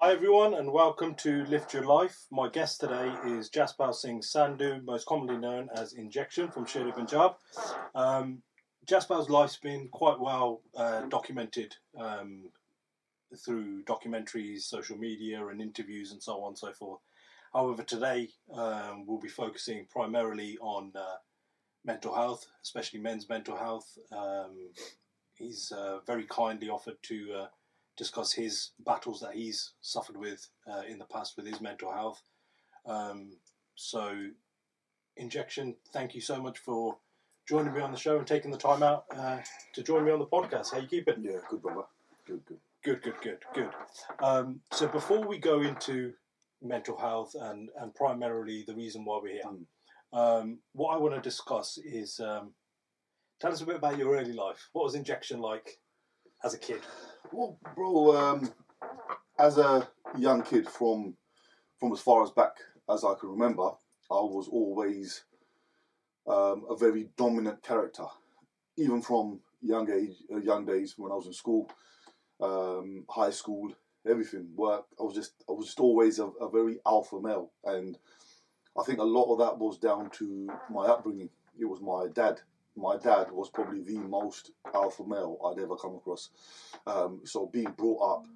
Hi everyone, and welcome to Lift Your Life. My guest today is Jaspal Singh Sandhu, most commonly known as Injection from Sher Punjab. Um, Jaspal's life's been quite well uh, documented um, through documentaries, social media, and interviews, and so on and so forth. However, today um, we'll be focusing primarily on uh, mental health, especially men's mental health. Um, he's uh, very kindly offered to uh, discuss his battles that he's suffered with uh, in the past with his mental health. Um, so, Injection, thank you so much for joining me on the show and taking the time out uh, to join me on the podcast. How you keeping? Yeah, good brother. Good, good. Good, good, good, good. Um, so before we go into mental health and, and primarily the reason why we're here, Mm. um, what I want to discuss is um, tell us a bit about your early life. What was injection like as a kid? Well, bro, um, as a young kid from from as far as back as I can remember, I was always um, a very dominant character, even from young age, uh, young days when I was in school, um, high school, everything, work. I was just, I was just always a, a very alpha male, and I think a lot of that was down to my upbringing. It was my dad. My dad was probably the most alpha male I'd ever come across. Um, so being brought up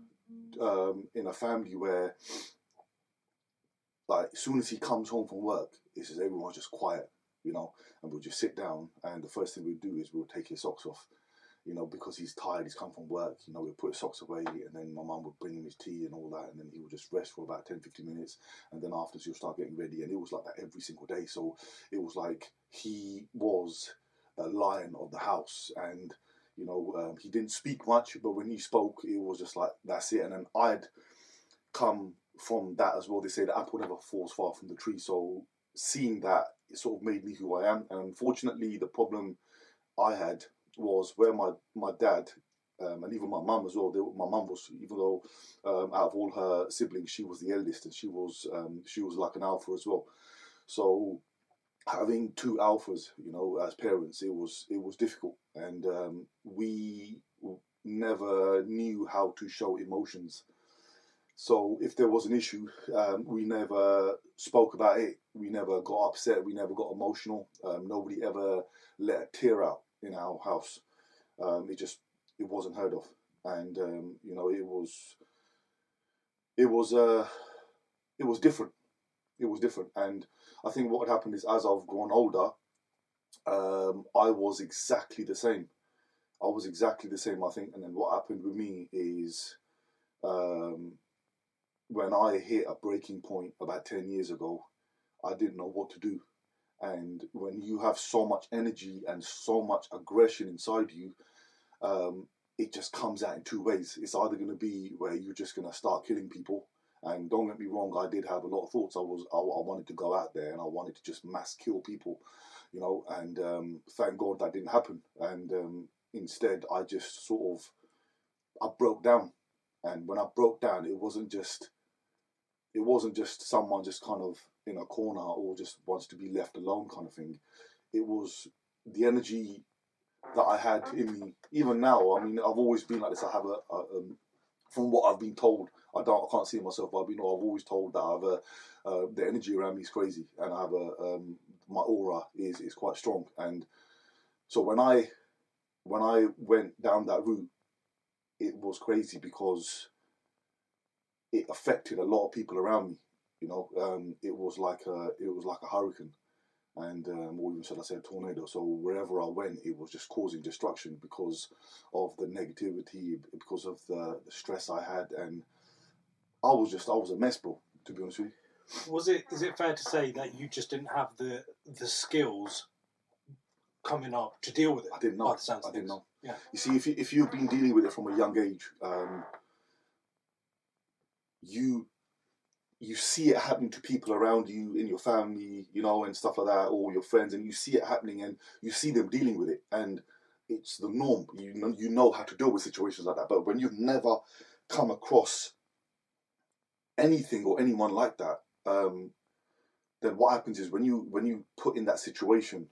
um, in a family where, like, as soon as he comes home from work, it's just everyone's just quiet, you know, and we'll just sit down, and the first thing we do is we'll take his socks off, you know, because he's tired, he's come from work, you know, we'll put his socks away, and then my mum would bring him his tea and all that, and then he would just rest for about 10, 15 minutes, and then after she'll start getting ready, and it was like that every single day. So it was like he was lion of the house, and you know, um, he didn't speak much, but when he spoke, it was just like that's it. And then I'd come from that as well. They say the apple never falls far from the tree. So seeing that, it sort of made me who I am. And unfortunately, the problem I had was where my my dad um, and even my mum as well. They, my mum was, even though um, out of all her siblings, she was the eldest, and she was um, she was like an alpha as well. So having two alphas, you know, as parents, it was it was difficult, and um, we never knew how to show emotions. So if there was an issue, um, we never spoke about it. We never got upset. We never got emotional. Um, nobody ever let a tear out in our house. Um, it just it wasn't heard of, and um, you know it was it was uh, it was different. It was different, and I think what had happened is as I've grown older, um, I was exactly the same. I was exactly the same, I think. And then what happened with me is um, when I hit a breaking point about 10 years ago, I didn't know what to do. And when you have so much energy and so much aggression inside you, um, it just comes out in two ways. It's either going to be where you're just going to start killing people. And don't get me wrong, I did have a lot of thoughts. I was, I, I wanted to go out there and I wanted to just mass kill people, you know. And um, thank God that didn't happen. And um, instead, I just sort of, I broke down. And when I broke down, it wasn't just, it wasn't just someone just kind of in a corner or just wants to be left alone kind of thing. It was the energy that I had in me. Even now, I mean, I've always been like this. I have a, a um, from what I've been told, I don't, I can't see myself, but I've been, I've always told that I have a, uh, the energy around me is crazy, and I have a, um, my aura is is quite strong, and so when I, when I went down that route, it was crazy because it affected a lot of people around me. You know, um, it was like a, it was like a hurricane, and um, or even should I say a tornado. So wherever I went, it was just causing destruction because of the negativity, because of the, the stress I had, and I was just I was a mess, bro. To be honest with you. Was it is it fair to say that you just didn't have the the skills coming up to deal with it? I didn't know. I didn't things? know. Yeah. You see, if you, if you've been dealing with it from a young age, um, you you see it happening to people around you in your family, you know, and stuff like that, or your friends, and you see it happening, and you see them dealing with it, and it's the norm. You know, you know how to deal with situations like that. But when you've never come across anything or anyone like that, um, then what happens is when you when you put in that situation,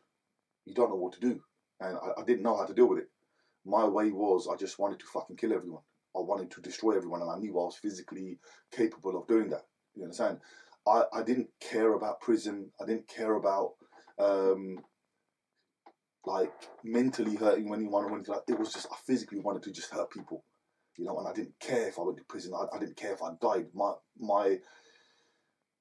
you don't know what to do, and I, I didn't know how to deal with it. My way was I just wanted to fucking kill everyone. I wanted to destroy everyone, and I knew I was physically capable of doing that. You understand? I, I didn't care about prison. I didn't care about um, like mentally hurting anyone or anything like. It was just I physically wanted to just hurt people, you know. And I didn't care if I went to prison. I, I didn't care if I died. My my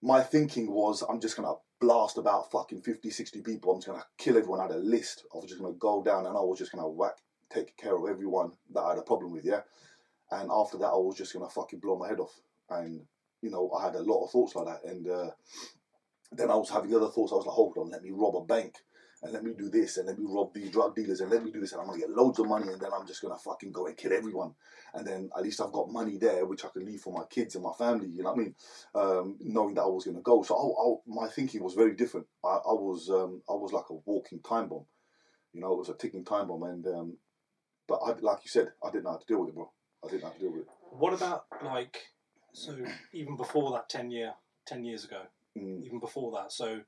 my thinking was I'm just gonna blast about fucking 50, 60 people. I'm just gonna kill everyone. I had a list. I was just gonna go down and I was just gonna whack, take care of everyone that I had a problem with. Yeah. And after that, I was just gonna fucking blow my head off. And you know, I had a lot of thoughts like that. And uh, then I was having other thoughts. I was like, hold on, let me rob a bank and let me do this and let me rob these drug dealers and let me do this and I'm gonna get loads of money and then I'm just gonna fucking go and kill everyone. And then at least I've got money there which I can leave for my kids and my family you know what I mean? Um, knowing that I was gonna go. So I, I, my thinking was very different. I, I was um, I was like a walking time bomb. You know it was a ticking time bomb and um, but I, like you said I didn't know how to deal with it bro. I didn't know how to deal with it. What about like so even before that ten year ten years ago, mm. even before that, so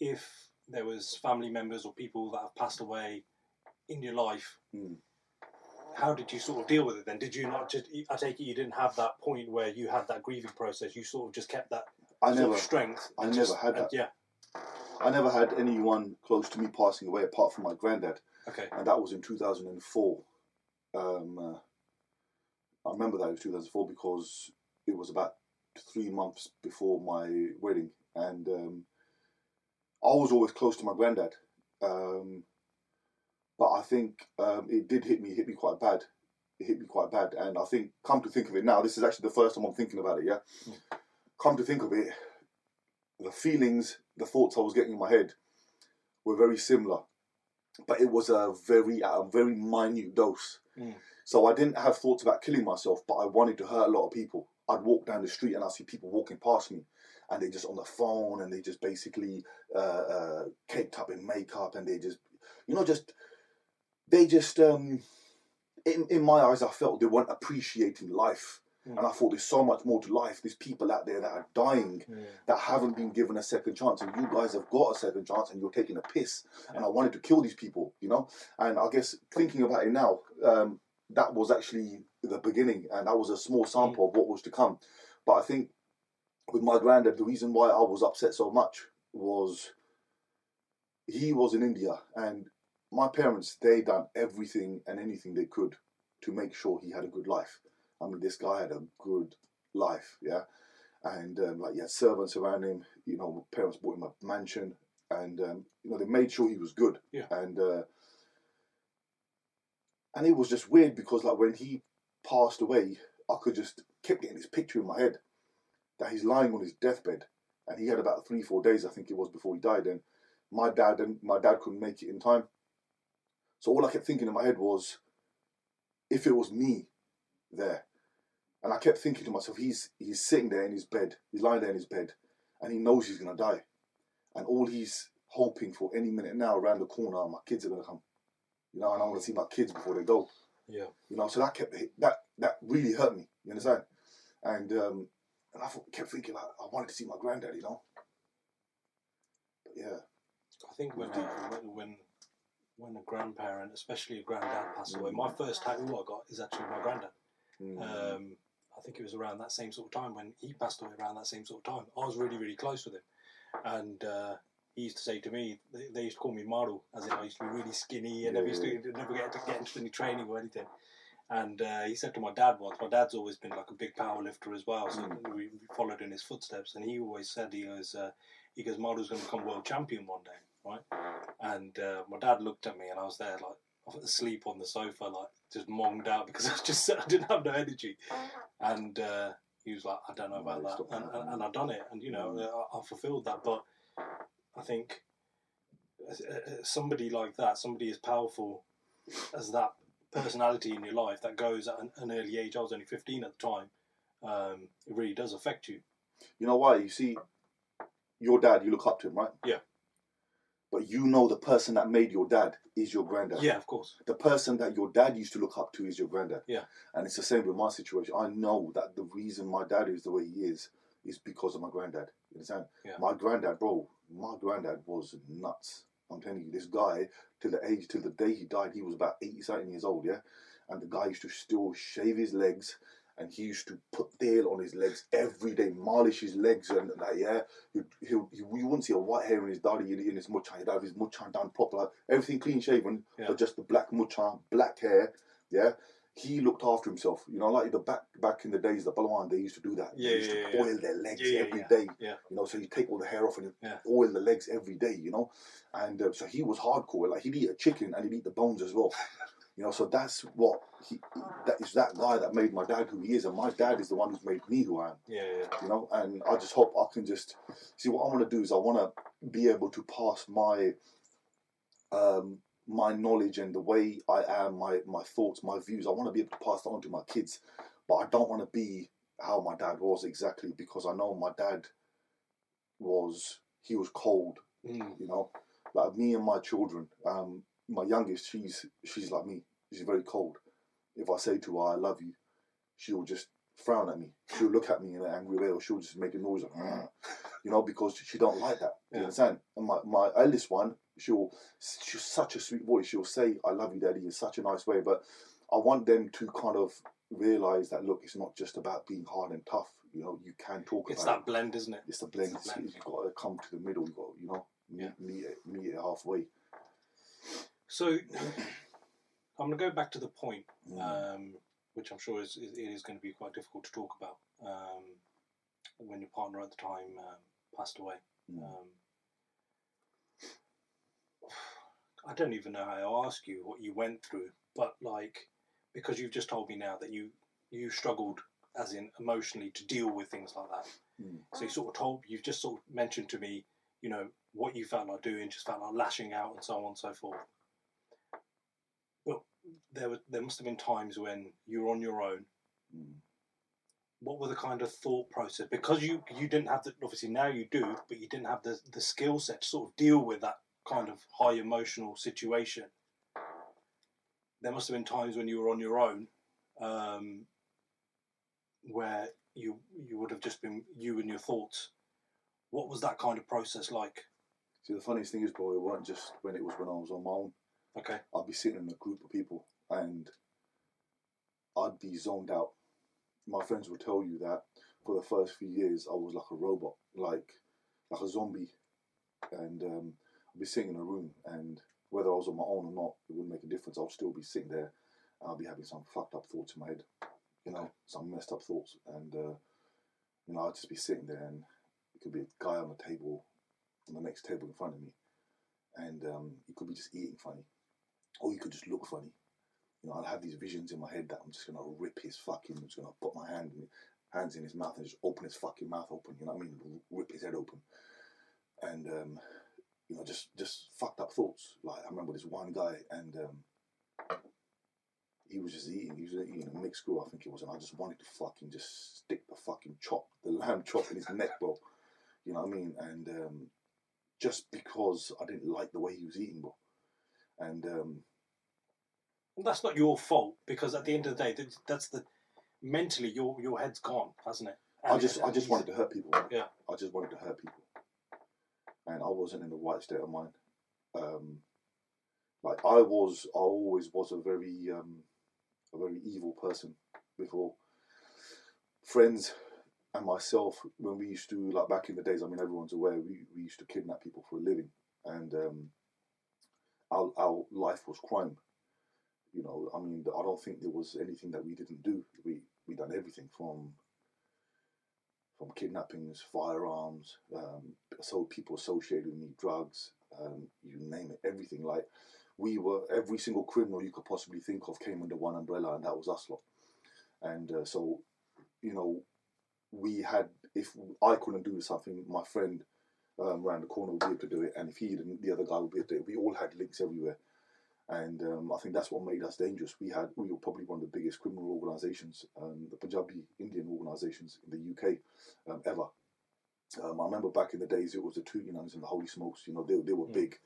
if there was family members or people that have passed away in your life, Mm. how did you sort of deal with it then? Did you not just I take it you didn't have that point where you had that grieving process, you sort of just kept that I sort never of strength. I never just- had that. Yeah. I never had anyone close to me passing away apart from my granddad Okay. and that was in 2004. Um, uh, I remember that it was 2004 because it was about three months before my wedding, and um, I was always close to my granddad. Um, but I think um, it did hit me, hit me quite bad. It hit me quite bad, and I think, come to think of it now, this is actually the first time I'm thinking about it. Yeah, come to think of it, the feelings, the thoughts I was getting in my head were very similar but it was a very a very minute dose. Mm. So I didn't have thoughts about killing myself, but I wanted to hurt a lot of people. I'd walk down the street and I see people walking past me, and they just on the phone and they just basically uh, uh, caked up in makeup and they just, you know, just they just um, in in my eyes, I felt they weren't appreciating life. Mm. And I thought there's so much more to life. There's people out there that are dying that haven't been given a second chance, and you guys have got a second chance, and you're taking a piss. And I wanted to kill these people, you know. And I guess thinking about it now, um, that was actually the beginning, and that was a small sample of what was to come. But I think with my granddad, the reason why I was upset so much was he was in India, and my parents they done everything and anything they could to make sure he had a good life. I mean, this guy had a good life, yeah and um, like he had servants around him. You know, parents bought him a mansion, and um, you know they made sure he was good. Yeah. And uh, and it was just weird because like when he passed away, I could just kept getting this picture in my head that he's lying on his deathbed, and he had about three four days I think it was before he died. And my dad and my dad couldn't make it in time, so all I kept thinking in my head was, if it was me, there. And I kept thinking to myself, he's he's sitting there in his bed, he's lying there in his bed, and he knows he's gonna die. And all he's hoping for any minute now around the corner, my kids are gonna come. You know, and I want to see my kids before they go. Yeah. You know, so that kept that that really hurt me. You understand? And um, and I thought, kept thinking like I wanted to see my granddad. You know. But yeah. I think when, uh, when when when a grandparent, especially a granddad, passes away, my first tattoo I got is actually my granddad. Mm. Um, I think it was around that same sort of time when he passed away. Around that same sort of time, I was really really close with him, and uh, he used to say to me, they, they used to call me Maru, as in I used to be really skinny and never used to never get to get into any training or anything. And uh, he said to my dad once, my dad's always been like a big power lifter as well, so Mm. we, we followed in his footsteps. And he always said, he goes, uh, he goes, Maru's going to become world champion one day, right? And uh, my dad looked at me, and I was there like asleep on the sofa, like just monged out because I was just I didn't have no energy. And uh, he was like, I don't know about No, that, and, and, and I done it, and you know. I, I fulfilled that. But I think uh, uh, somebody like that, somebody as powerful as that personality in your life that goes at an, an early age. I was only fifteen at the time. Um, it really does affect you. You know why? You see, your dad, you look up to him, right? Yeah. But you know the person that made your dad is your granddad. Yeah, of course. The person that your dad used to look up to is your granddad. Yeah. And it's the same with my situation. I know that the reason my dad is the way he is is because of my granddad. You understand? Yeah. My granddad, bro, my granddad was nuts. I'm telling you, this guy, till the age, till the day he died, he was about 80 something years old, yeah? and the guy used to still shave his legs. And he used to put tail on his legs every day, polish his legs, and that. Yeah, he'll, he'll, he, you wouldn't see a white hair in his daddy in, in his muchan. He'd have his muchan done proper, like everything clean shaven, Yeah. but just the black muchan, black hair. Yeah, he looked after himself. You know, like the back back in the days, the Balwan, they used to do that. Yeah, they used yeah, to yeah. oil their legs every day. Yeah. You know, so you take all the hair off and oil the legs every day. You know, and uh, so he was hardcore. Like he'd eat a chicken and he'd eat the bones as well. You know, so that's what he. That is that guy that made my dad who he is, and my dad is the one who's made me who I am Yeah, yeah, you know and i just hope i can just see what i want to do is i want to be able to pass my um my knowledge and the way i am my my thoughts my views. I want to be able to pass that on to my kids but i don't want to be how my dad was exactly because i know my dad was he was cold Mm. you know? Like me and my children um my youngest she's she's like me. She's very cold. If i say to her i love you she'll just frown at me. She'll look at me in an angry way or she'll just make a noise like, you know because she don't like that you Yeah. understand and my, my eldest one she'll she's such a sweet voice she'll say i love you daddy in such a nice way but i want them to kind of realize that look it's not just about being hard and tough you know you can talk It's about It's that blend, isn't it? it's the blend. It's blend. You've got to come to the middle. You've got, you know, meet, Yeah. meet, it, meet it halfway. So I'm going to go back to the point, Mm. um, which I'm sure is, is it is going to be quite difficult to talk about um, when your partner at the time um, passed away. Mm. Um, I don't even know how to ask you what you went through, but like because you've just told me now that you you struggled as in emotionally to deal with things like that. Mm. So you sort of told you've just sort of mentioned to me, you know, what you felt like doing, just felt like lashing out and so on and so forth. But there were there must have been times when you were on your own. Mm. What were the kind of thought process? Because you you didn't have the obviously now you do, but you didn't have the the skill set to sort of deal with that kind of high emotional situation. There must have been times when you were on your own, um, where you you would have just been you and your thoughts. What was that kind of process like? See, the funniest thing is, bro, it weren't just when it was when I was on my own. Okay. I'd be sitting in a group of people and I'd be zoned out. My friends will tell you that for the first few years, I was like a robot, like like a zombie, and um, I'd be sitting in a room, and whether I was on my own or not, it wouldn't make a difference. I'll still be sitting there, and I'll be having some fucked up thoughts in my head, you know, some messed up thoughts, and uh, you know, I'd just be sitting there, and it could be a guy on the table, on the next table in front of me, and um, he could be just eating funny, or he could just look funny. You know, I'd have these visions in my head that I'm just gonna rip his fucking, I'm just gonna put my hand in, hands in his mouth and just open his fucking mouth open. You know what I mean? Rip his head open, and um, you know, just just fucked up thoughts. Like I remember this one guy, and um, he was just eating. He was eating a mixed grill, I think it was, and I just wanted to fucking just stick the fucking chop, the lamb chop in his neck, bro. You know what I mean? And um, just because I didn't like the way he was eating, bro. And um, that's not your fault because at the end of the day, that- that's the mentally your your head's gone, hasn't it? I And- just I just wanted to hurt people. Yeah. I just wanted to hurt people, and I wasn't in the right state of mind. Um, like I was, I always was a very um, a very evil person before. Friends and myself, when we used to like back in the days, I mean everyone's aware we, we used to kidnap people for a living, and um, our our life was crime. You know, I mean, I don't think there was anything that we didn't do. We we done everything from from kidnappings, firearms, um, so people associated with me, drugs, um, you name it, everything. Like we were every single criminal you could possibly think of came under one umbrella, and that was us lot. And uh, so, you know, we had if I couldn't do something, my friend um, around the corner would be able to do it, and if he didn't, the other guy would be able to do it. We all had links everywhere. And um, I think that's what made us dangerous. We had we were probably one of the biggest criminal organisations, um, the Punjabi Indian organisations in the UK um, ever. Um, I remember back in the days it was the Tooti Nungs and the Holy Smokes. You know they they were Mm. big,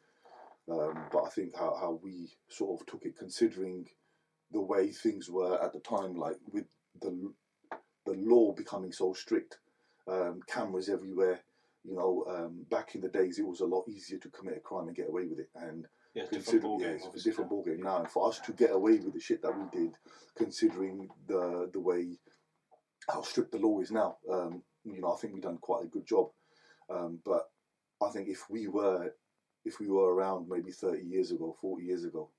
um, but I think how how we sort of took it, considering the way things were at the time, like with the the law becoming so strict, um, cameras everywhere. You know, um, back in the days it was a lot easier to commit a crime and get away with it, and Yeah, different ball yeah, it's a different ball game now. And for us to get away with the shit that we did, considering the the way how strict the law is now, um, you know, I think we've done quite a good job. Um, but I think if we were if we were around maybe thirty years ago, forty years ago,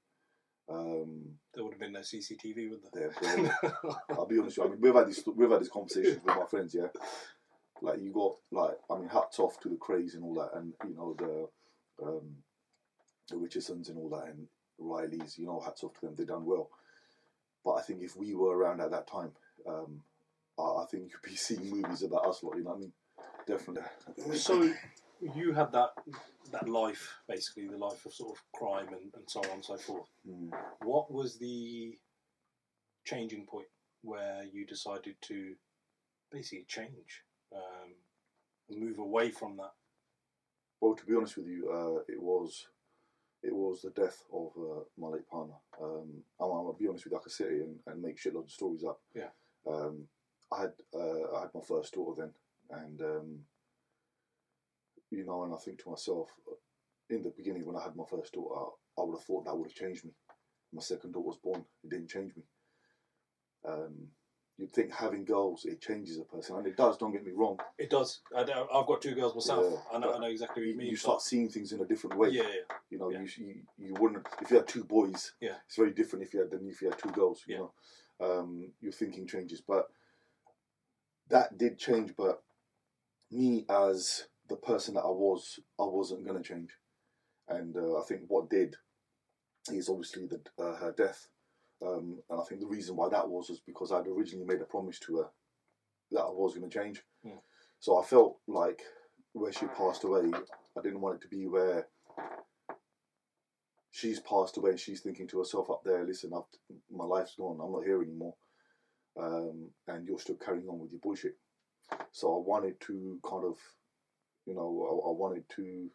um, There would have been no CCTV, would there? there, I'll be honest with you. I mean, we've had this we've had this conversation with my friends. Yeah, like you got like I mean, hats off to the Krays and all that, and you know the um, the Richardsons and all that, and Rileys. You know, hats off to them. they've done well. But I think if we were around at that time, um, I, I think you'd be seeing movies about us a lot. You know what I mean? Definitely. so you had that that life, basically the life of sort of crime and, and so on and so forth. Mm. What was the changing point where you decided to basically change, um, and move away from that? Well, to be honest with you, uh, it was it was the death of uh, my late partner. Um, I'm, I'm gonna be honest with you, I could sit here and, and make shitloads of stories up. Yeah. Um, I had uh, I had my first daughter then, and um, you know, and I think to myself, in the beginning when I had my first daughter, I would have thought that would have changed me. My second daughter was born; it didn't change me. Um, you'd think having girls it changes a person, and it does. Don't get me wrong. It does. I, have got two girls myself. Yeah, I know. I know exactly what You, mean. you start seeing things in a different way. yeah, yeah. You know, Yeah. you, you you wouldn't if you had two boys. Yeah. it's very different if you had than if you had two girls. You Yeah. know, um, your thinking changes, but that did change. But me as the person that I was, I wasn't gonna change, and uh, I think what did is obviously the uh, her death, um, and I think the reason why that was was because I'd originally made a promise to her that I was gonna change. Yeah. So I felt like where she passed away, I didn't want it to be where she's passed away and she's thinking to herself up there, listen, I've, my life's gone, I'm not here anymore. Um, and you're still carrying on with your bullshit. So I wanted to kind of, you know, I, I wanted to,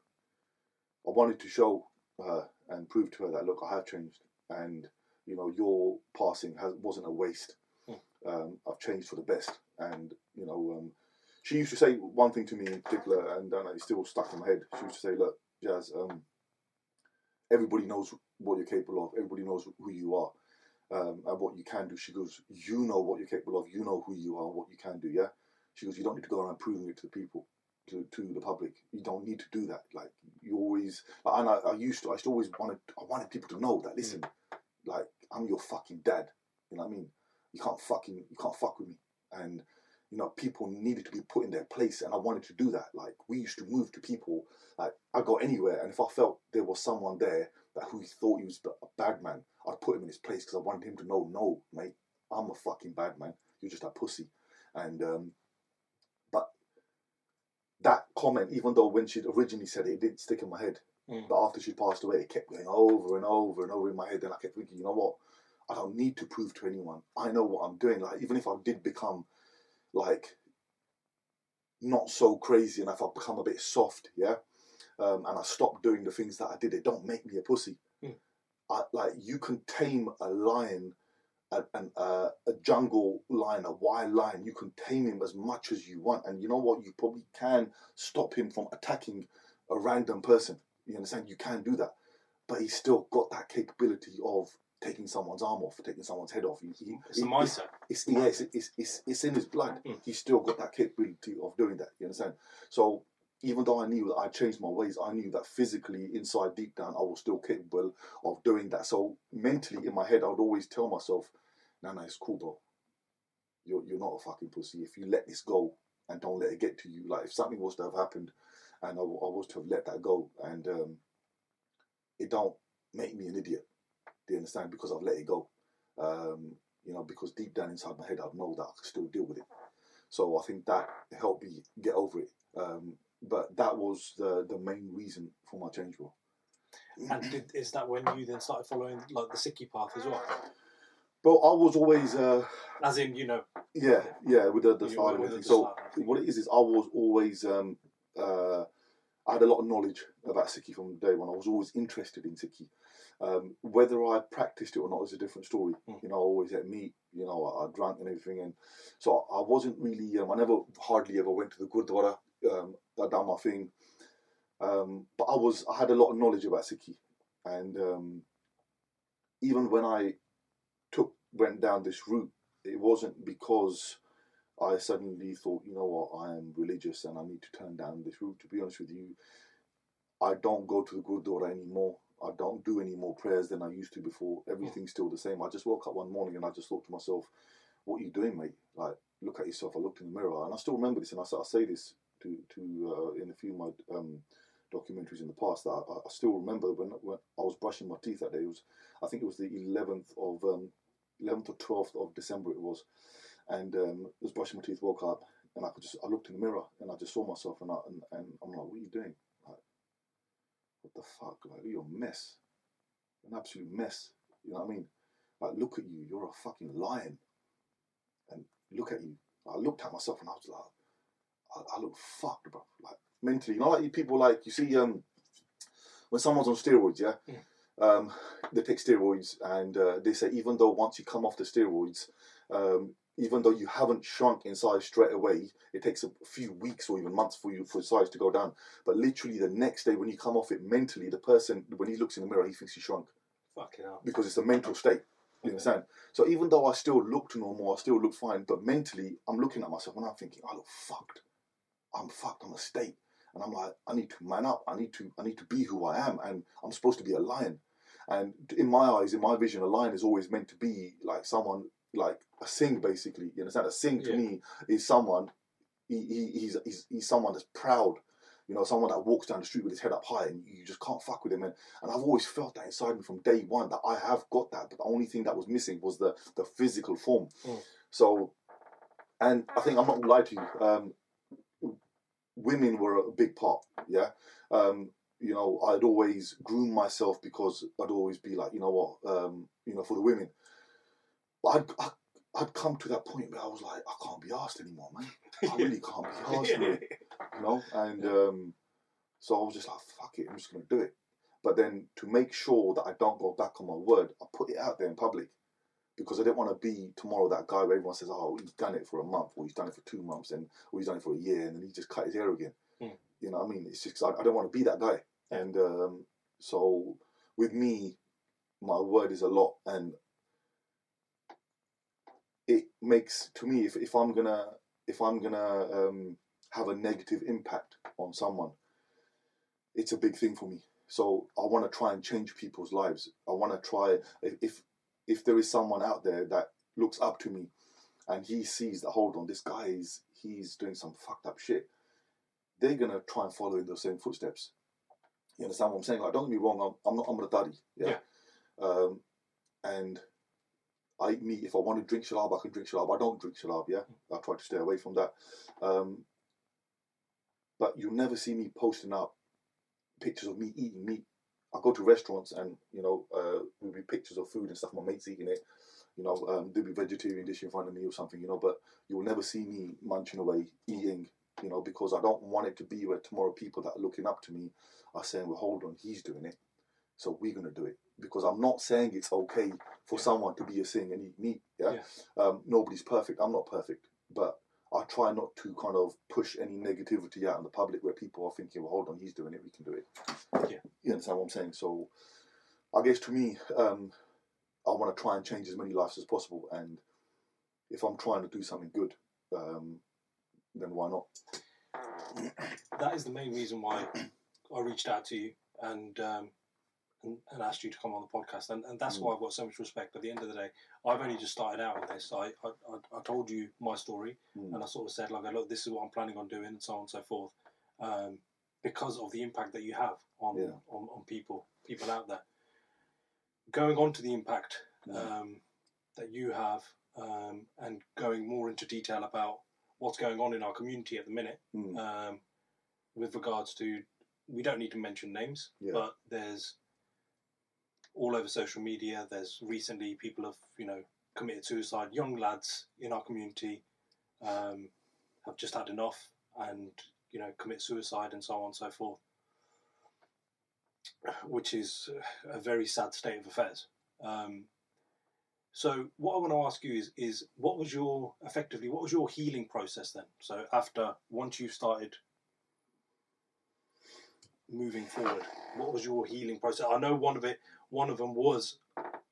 I wanted to show her and prove to her that look, I have changed, and you know, your passing has wasn't a waste. Hmm. Um, I've changed for the best, and you know, um, she used to say one thing to me in particular, and it's still stuck in my head. She used to say, "Look, Jazz, um, everybody knows what you're capable of. Everybody knows who you are, um, and what you can do." She goes, "You know what you're capable of. You know who you are, what you can do. Yeah." She goes, "You don't need to go around proving it to the people, to to the public. You don't need to do that. Like you always, and I, I used to. I used to always wanted. I wanted people to know that. Listen, like I'm your fucking dad. You know what I mean? You can't fucking you can't fuck with me. And you know, people needed to be put in their place, and I wanted to do that. Like we used to move to people. Like I go anywhere, and if I felt there was someone there that who thought he was a bad man, I'd put him in his place because I wanted him to know, no, mate, I'm a fucking bad man. You're just a pussy. And um, but that comment, even though when she originally said it, it didn't stick in my head. Mm. But after she passed away, it kept going over and over and over in my head. And I kept thinking, you know what? I don't need to prove to anyone. I know what I'm doing. Like even if I did become like not so crazy and if I become a bit soft, yeah, um, and I stop doing the things that I did, it don't make me a pussy. Mm. I, like you can tame a lion, a, an, uh, a jungle lion, a wild lion. You can tame him as much as you want, and you know what? You probably can stop him from attacking a random person. You understand? You can do that, but he's still got that capability of taking someone's arm off, taking someone's head off. He, he, It's he- mindset. it's yeah, it's, it's, it's, it's in his blood. Mm. He's still got that capability of doing that. You understand? So even though I knew that I changed my ways, I knew that physically, inside, deep down, I was still capable of doing that. So mentally, in my head, I would always tell myself, "No, no, it's cool, bro. You're you're not a fucking pussy. If you let this go and don't let it get to you, like if something was to have happened, and I was to have let that go, and um, it don't make me an idiot. Do you understand? Because I've let it go. Um, you know, because deep down inside my head, I know that I can still deal with it. So I think that helped me get over it. Um, but that was the the main reason for my change, bro. And did, is that when you then started following like the Sikhi path as well? Bro, I was always, uh, As in, you know, yeah, yeah, with the, the You style were with everything. the So style and everything. what it is is I was always, um, uh, I had a lot of knowledge about Sikhi from day one. I was always interested in Sikhi. Um, whether I practiced it or not is a different story. Mm. You know, I always had meat. You know, I, I drank and everything, and so I wasn't really. Um, I never hardly ever went to the Gurdwara. Um, I done my thing, um, but I was. I had a lot of knowledge about Sikhi, and um, even when I took went down this route, it wasn't because I suddenly thought, you know what, I am religious and I need to turn down this route. To be honest with you, I don't go to the Gurdwara anymore. I don't do any more prayers than I used to before. Everything's still the same. I just woke up one morning and I just thought to myself, what are you doing, mate? Like, look at yourself. I looked in the mirror and I still remember this and I, I say this to, to uh, in a few of my um, documentaries in the past that I, I, still remember when, when I was brushing my teeth that day. It was, I think it was the 11th of, um, 11th or 12th of December it was. And um, I was brushing my teeth, woke up and I could just, I looked in the mirror and I just saw myself and, I, and, and I'm like, what are you doing? Like, what the fuck? Like, you're a mess. An absolute mess. You know what I mean? Like, look at you. You're a fucking lion. And look at you. I looked at myself and I was like, I, I look fucked, bro. Like, mentally. You know, like people like, you see, um, when someone's on steroids, yeah? yeah. Um, they take steroids and uh, they say even though once you come off the steroids, um, even though you haven't shrunk in size straight away, it takes a few weeks or even months for you for size to go down. But literally the next day when you come off it mentally, the person when he looks in the mirror, he thinks he shrunk. Fucking hell. Because it's a mental state. You okay. understand? So even though I still looked normal, I still look fine, but mentally I'm looking at myself and I'm thinking, I look fucked. I'm fucked, I'm a state. And I'm like, I need to man up, I need to I need to be who I am and I'm supposed to be a lion. And in my eyes, in my vision, a lion is always meant to be like someone like a Singh basically. You understand? A Singh to yeah. me is someone. He, he, he's, he's he's someone that's proud. You know, someone that walks down the street with his head up high, and you just can't fuck with him. And, and I've always felt that inside me from day one that I have got that, but the only thing that was missing was the the physical form. Mm. So, and I think I'm not gonna lie to you. Um, women were a big part. Yeah. Um, you know, I'd always groom myself because I'd always be like, you know what, um, you know, for the women. I'd, I, I'd come to that point where I was like, I can't be asked anymore, man. I really can't be asked, man. You know, and um, so I was just like, fuck it, I'm just gonna do it. But then to make sure that I don't go back on my word, I put it out there in public because I didn't want to be tomorrow that guy where everyone says, "Oh, he's done it for a month, or he's done it for two months, and or he's done it for a year, and then he just cut his hair again." Mm. You know, what I mean, it's just I, I, don't want to be that guy, and um, so with me, my word is a lot, and makes to me if, if I'm gonna if I'm gonna um, have a negative impact on someone, it's a big thing for me. So I want to try and change people's lives. I want to try if if there is someone out there that looks up to me, and he sees that hold on, this guy is he's doing some fucked up shit. They're gonna try and follow in those same footsteps. You understand what I'm saying? Like, don't get me wrong. I'm, I'm not. I'm a daddy. Yeah. yeah. Um, and I eat meat. If I want to drink shalab, I can drink shalab. I don't drink shalab, yeah? I try to stay away from that. Um, but you'll never see me posting up pictures of me eating meat. I go to restaurants and, you know, uh, there'll be pictures of food and stuff, my mate's eating it. You know, um, there'll be vegetarian dish in front of me or something, you know, but you'll never see me munching away, eating, you know, because I don't want it to be where tomorrow people that are looking up to me are saying, well, hold on, he's doing it. So we're going to do it because I'm not saying it's okay for someone to be a Singh and eat meat. Yeah, yeah. Um, nobody's perfect. I'm not perfect, but I try not to kind of push any negativity out in the public where people are thinking, "Well, hold on, he's doing it, we can do it." Yeah, you understand what I'm saying? So, I guess to me, um, I want to try and change as many lives as possible, and if I'm trying to do something good, um, then why not? That is the main reason why I reached out to you, and um, and, and, asked you to come on the podcast, and, and that's mm. why I've got so much respect. At the end of the day, I've only just started out on this. I I, I told you my story, mm. and I sort of said like, look, this is what I'm planning on doing, and so on and so forth, um, because of the impact that you have on, yeah. on on people people out there. Going on to the impact mm. um, that you have, um, and going more into detail about what's going on in our community at the minute, mm. um, with regards to we don't need to mention names, yeah. but there's all over social media. There's recently people have you know committed suicide. Young lads in our community um, have just had enough and you know commit suicide and so on and so forth, which is a very sad state of affairs. Um, so what I want to ask you is is what was your effectively what was your healing process then? So after once you started moving forward? What was your healing process? I know one of it, one of them was,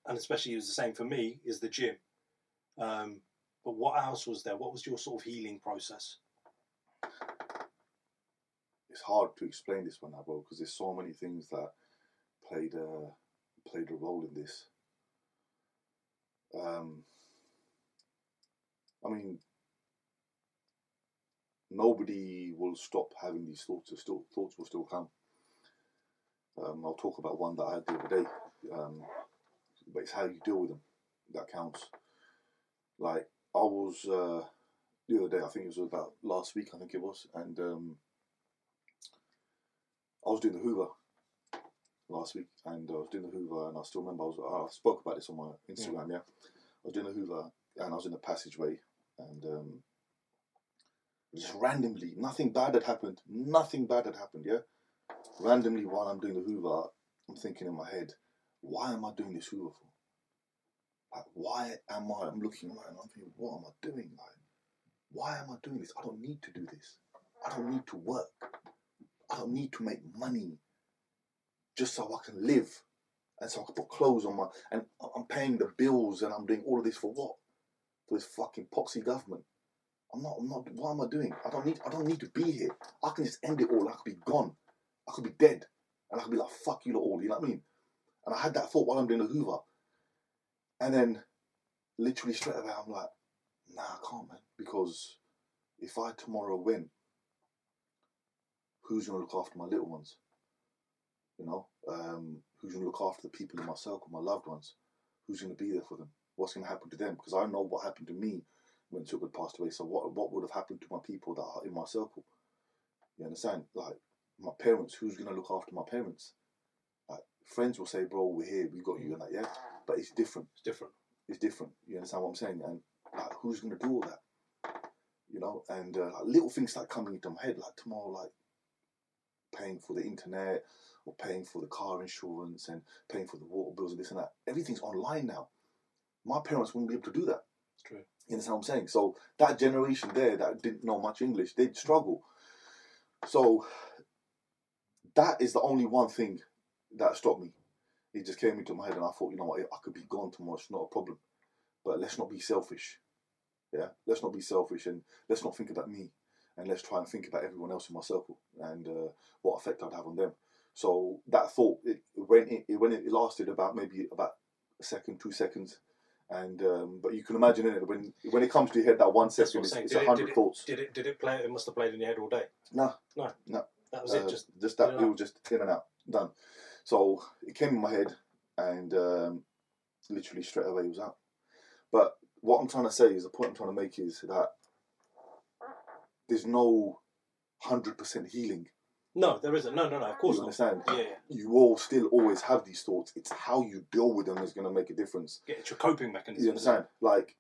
and especially it was the same for me, is the gym. Um, but what else was there? What was your sort of healing process? It's hard to explain this one bro, because there's so many things that played a played a role in this. Um, I mean, nobody will stop having these thoughts. Still, thoughts will still come. Um, I'll talk about one that I had the other day. Um, but it's how you deal with them that counts. Like I was uh, the other day, I think it was about last week, I think it was, and um, I was doing the Hoover last week, and I was doing the Hoover, and I still remember I was I spoke about this on my Instagram. Yeah, I was doing the Hoover, and I was in the passageway, and um, just randomly, nothing bad had happened. Nothing bad had happened. Yeah, randomly while I'm doing the Hoover, I'm thinking in my head, why am I doing this Hoover for? Like, why am I? I'm looking around, and I'm thinking, what am I doing? Like, why am I doing this? I don't need to do this. I don't need to work. I don't need to make money just so I can live and so I can put clothes on my and I'm paying the bills and I'm doing all of this for what? For this fucking poxy government. I'm not I'm not what am I doing? I don't need I don't need to be here. I can just end it all. I could be gone. I could be dead. And I could be like, fuck you lot all, you know what I mean? And I had that thought while I'm doing the Hoover. And then literally straight away I'm like, nah, I can't man. Because if I tomorrow win, who's gonna look after my little ones? You know, um, who's to look after the people in my circle, my loved ones? Who's to be there for them? What's to happen to them? Because I know what happened to me when Tuka passed away. So what what would have happened to my people that are in my circle? You understand? Like my parents, who's going to look after my parents? Like friends will say, "Bro, we're here. We got you," and that, yeah. But it's different. It's different. It's different. You understand what I'm saying? And like, who's going to do all that? You know, and uh, like, little things start coming into my head, like tomorrow, like paying for the internet or paying for the car insurance and paying for the water bills and this and that. Everything's online now. My parents wouldn't be able to do that. It's true. You understand what I'm saying? So that generation there that didn't know much English, they'd struggle. So that is the only one thing that stopped me. It just came into my head and I thought, you know what, I could be gone tomorrow, it's not a problem. But let's not be selfish. Yeah? Let's not be selfish and let's not think about me. And let's try and think about everyone else in my circle and uh, what effect I'd have on them. So that thought, it, when it, when it lasted about maybe about a second, two seconds, and um, but you can imagine it when when it comes to your head, that one second, it's, it's a hundred thoughts. did it? Did it play? It must have played in your head all day. No, No, no. That was Uh, it. Just just that it was just in and out, done. So it came in my head, and um, literally straight away it was out. But what I'm trying to say is the point I'm trying to make is that there's no hundred percent healing. no, there isn't. No, no, no. Of course you understand? Yeah, yeah. You all still always have these thoughts. It's how you deal with them is going to make a difference. Get it's your coping mechanism. You understand? Like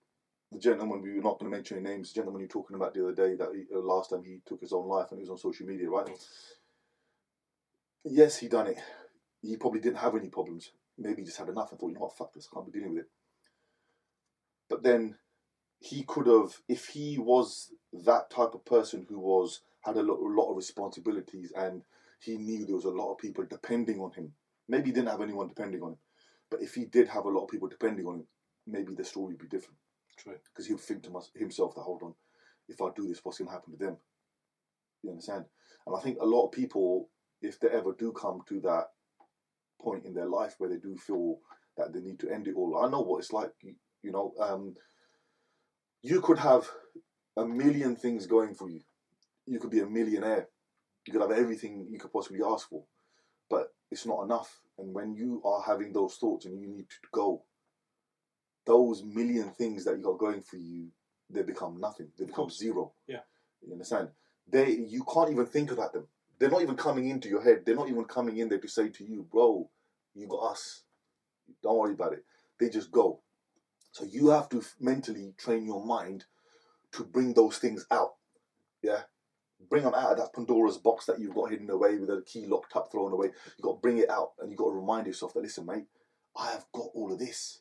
the gentleman we were not going to mention any names. The gentleman you were talking about the other day that he, uh, last time he took his own life and it was on social media, right? Yes, he done it. He probably didn't have any problems. Maybe he just had enough and thought, you know what, fuck this, I can't be dealing with it. But then he could have, if he was that type of person who was had a lot, a lot of responsibilities and he knew there was a lot of people depending on him. Maybe he didn't have anyone depending on him, but if he did have a lot of people depending on him, maybe the story would be different True. because he'll think to mys- himself that hold on, if I do this, what's going to happen to them? You understand? And I think a lot of people, if they ever do come to that point in their life where they do feel that they need to end it all, I know what it's like. You, you know, um, you could have a million things going for you. You could be a millionaire. You could have everything you could possibly ask for, but it's not enough. And when you are having those thoughts and you need to go, those million things that you got going for you, they become nothing. They become zero. Yeah. You understand? They you can't even think about them. They're not even coming into your head. They're not even coming in there to say to you, bro, you got us. Don't worry about it. They just go. So you have to mentally train your mind to bring those things out. Yeah. Bring them out of that Pandora's box that you've got hidden away with a key locked up, thrown away. You've got to bring it out and you've got to remind yourself that, listen, mate, I have got all of this.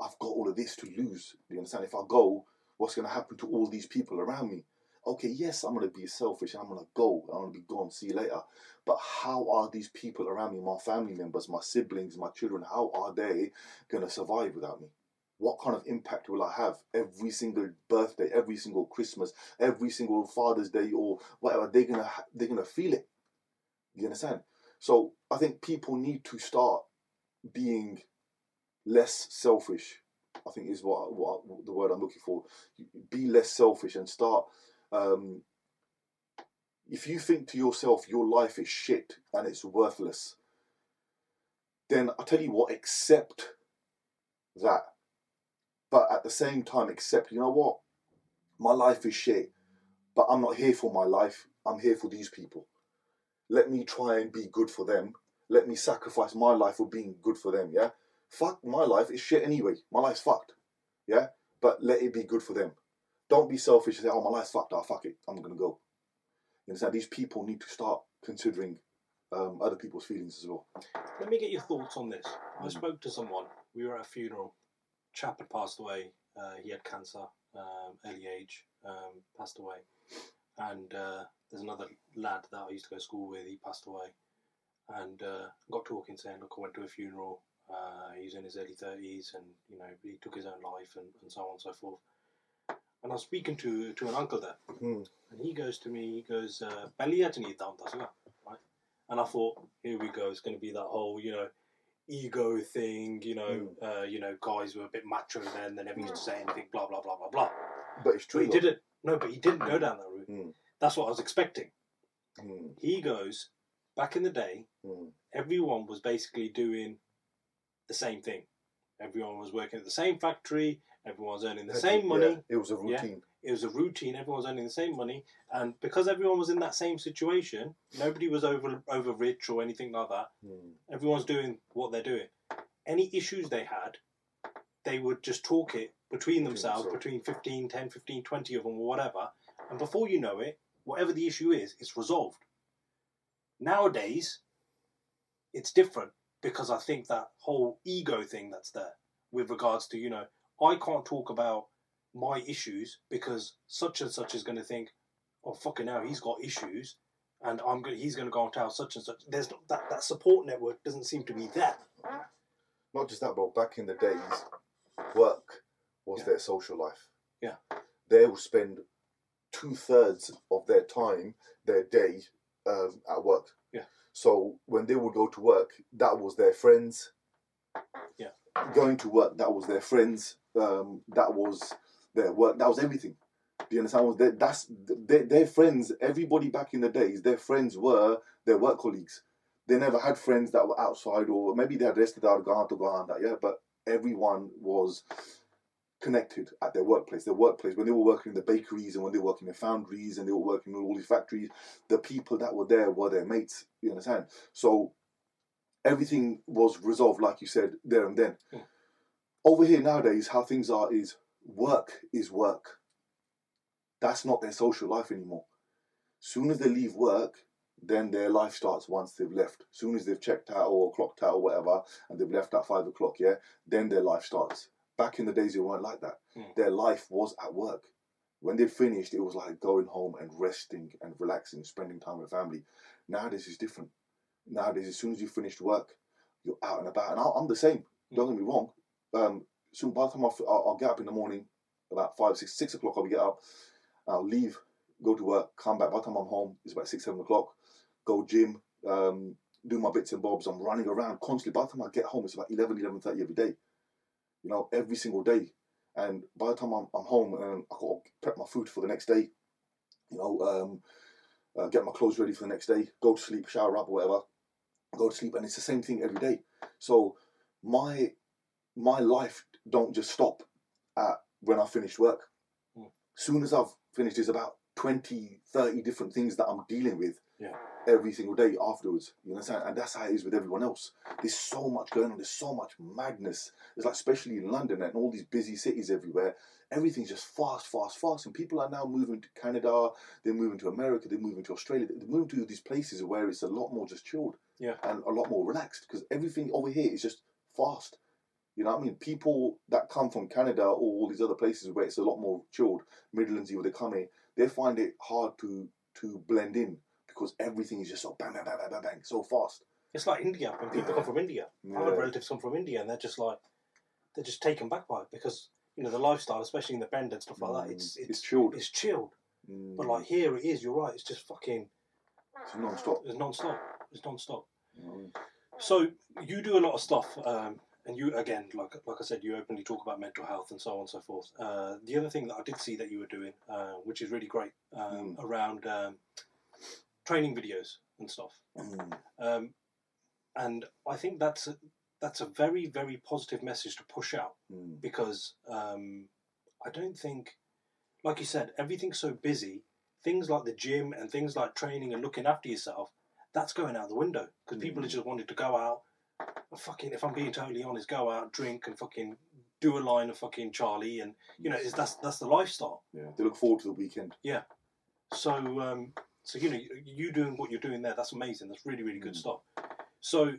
I've got all of this to lose. Do you understand? If I go, what's going to happen to all these people around me? Okay, yes, I'm gonna be selfish. I'm gonna go. I'm gonna be gone. See you later. But how are these people around me, my family members, my siblings, my children? How are they gonna survive without me? What kind of impact will I have every single birthday, every single Christmas, every single Father's Day, or whatever? They're gonna they're gonna feel it. You understand? So I think people need to start being less selfish. I think is what, what the word I'm looking for. Be less selfish and start. Um, if you think to yourself your life is shit and it's worthless, then I tell you what, accept that. But at the same time, accept, you know what? My life is shit, but I'm not here for my life. I'm here for these people. Let me try and be good for them. Let me sacrifice my life for being good for them, yeah? Fuck my life, is shit anyway. My life's fucked, yeah? But let it be good for them. Don't be selfish and say, oh, my life's fucked, oh, fuck it, I'm gonna go. You understand? These people need to start considering um, other people's feelings as well. Let me get your thoughts on this. I Mm. spoke to someone. We were at a funeral. Chap had passed away. Uh, he had cancer, um, early age, um, passed away. And uh, there's another lad that I used to go to school with. He passed away, and uh, got talking saying, "Look, I went to a funeral. Uh, he's in his early thirties, and you know he took his own life, and, and so on and so forth." And I was speaking to to an uncle there, Mm. and he goes to me, he goes, uh, "Belly need down, right?" And I thought, here we go. It's going to be that whole, you know, ego thing. You know, uh, you know, guys were a bit macho then. They never used to say anything. Blah blah blah blah blah. But it's But true. he didn't. No, but he didn't go down that route. Mm. That's what I was expecting. Mm. He goes back in the day. Mm. Everyone was basically doing the same thing. Everyone was working at the same factory. Everyone was earning the same money. Yeah, it was a Yeah. routine. It was a routine. Everyone was earning the same money, and because everyone was in that same situation, nobody was over over rich or anything like that. Mm. Everyone's doing what they're doing. Any issues they had, they would just talk it between themselves, themselves. between 15, 10, 15, 20 of them or whatever. And before you know it, whatever the issue is, it's resolved. Nowadays, it's different because I think that whole ego thing that's there with regards to, you know, I can't talk about my issues because such and such is going to think, oh, fucking hell, he's got issues and I'm going he's going to go and tell such and such. There's not, that, that support network doesn't seem to be there. Not just that, but back in the days, work was Yeah. their social life. Yeah. They will spend two thirds of their time, their day, um, at work. Yeah. So when they would go to work, that was their friends. Yeah. Going to work, that was their friends. Um, that was their work. That was everything. Do you understand? Was their, that's their, their friends. Everybody back in the days, their friends were their work colleagues. They never had friends that were outside, or maybe they had rested out, gone to go on that. Yeah, but everyone was connected at their workplace. Their workplace when they were working in the bakeries and when they were working in foundries and they were working in all these factories, the people that were there were their mates. You understand? So everything was resolved, like you said, there and then. Yeah. Over here nowadays, how things are is work is work. That's not their social life anymore. Soon as they leave work, then their life starts once they've left. Soon as they've checked out or clocked out or whatever, and they've left at five o'clock, yeah, then their life starts. Back in the days, it weren't like that. Mm. Their life was at work. When they finished, it was like going home and resting and relaxing, spending time with family. Nowadays, is different. Nowadays, as soon as you finished work, you're out and about. And I- I'm the same. Don't get me wrong. Um, soon by the time I'll, I'll I'll get up in the morning, about five, six, six o'clock, I'll get up. I'll leave, go to work, come back. By the time I'm home, it's about six, seven o'clock. Go gym, um, do my bits and bobs. I'm running around constantly. By the time I get home, it's about 11, 11.30 every day. You know, every single day. And by the time I'm, I'm home and I've got to prep my food for the next day, you know, um, uh, get my clothes ready for the next day, go to sleep, shower up whatever, go to sleep. And it's the same thing every day. So my my life don't just stop at when I finish work. Mm. Soon as I've finished, there's about 20, 30 different things that I'm dealing with Yeah. every single day afterwards. You understand? And that's how it is with everyone else. There's so much going on. There's so much madness. It's like, especially in London and all these busy cities everywhere, everything's just fast, fast, fast. And people are now moving to Canada, they're moving to America, they're moving to Australia, they're moving to these places where it's a lot more just chilled Yeah. and a lot more relaxed because everything over here is just fast. You know what I mean? People that come from Canada or all these other places where it's a lot more chilled, Midlands, where they come here, they find it hard to to blend in because everything is just so bang bang bang bang bang, bang so fast. It's like India when people come from India. Yeah. I've had relatives come from India and they're just like they're just taken back by it because you know the lifestyle, especially in the bend and stuff like that. Mm, It's it's it's chilled. It's chilled. Mm, But like here, it is. You're right. It's just fucking. it's non-stop. It's non-stop. It's non-stop. know. So you do a lot of stuff, um, and you again, like like I said, you openly talk about mental health and so on and so forth. Uh, the other thing that I did see that you were doing, uh, which is really great, um, around um, training videos and stuff. Mm, Um, and I think that's a, that's a very very positive message to push out mm, because um, I don't think, like you said, everything's so busy. Things like the gym and things like training and looking after yourself, that's going out the window because people are Mm. just wanting to go out. Fucking, if I'm being totally honest, go out, drink, and fucking do a line of fucking Charlie, and you know, it's, that's that's the lifestyle. yeah, they look forward to the weekend. Yeah. So, um, so you know, you doing what you're doing there, that's amazing. That's really, really good Mm. stuff. So,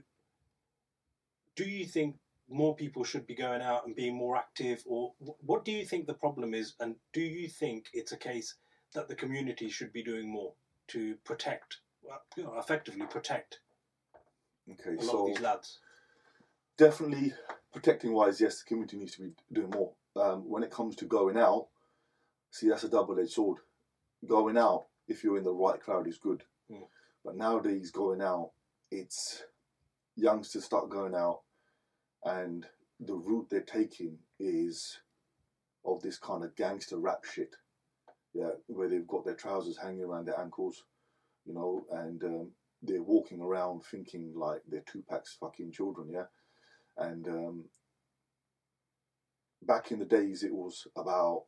do you think more people should be going out and being more active, or what do you think the problem is? And do you think it's a case that the community should be doing more to protect, well, you know, effectively protect Okay, a lot so of these lads? definitely protecting wise, yes, the community needs to be doing more. Um, when it comes to going out, see that's a double-edged sword. Going out, if you're in the right crowd, is good. Mm. But nowadays, going out, it's youngsters start going out, and the route they're taking is of this kind of gangster rap shit. Yeah, where they've got their trousers hanging around their ankles, you know, and um, they're walking around thinking like they're Tupac's fucking children, yeah. And um, back in the days, it was about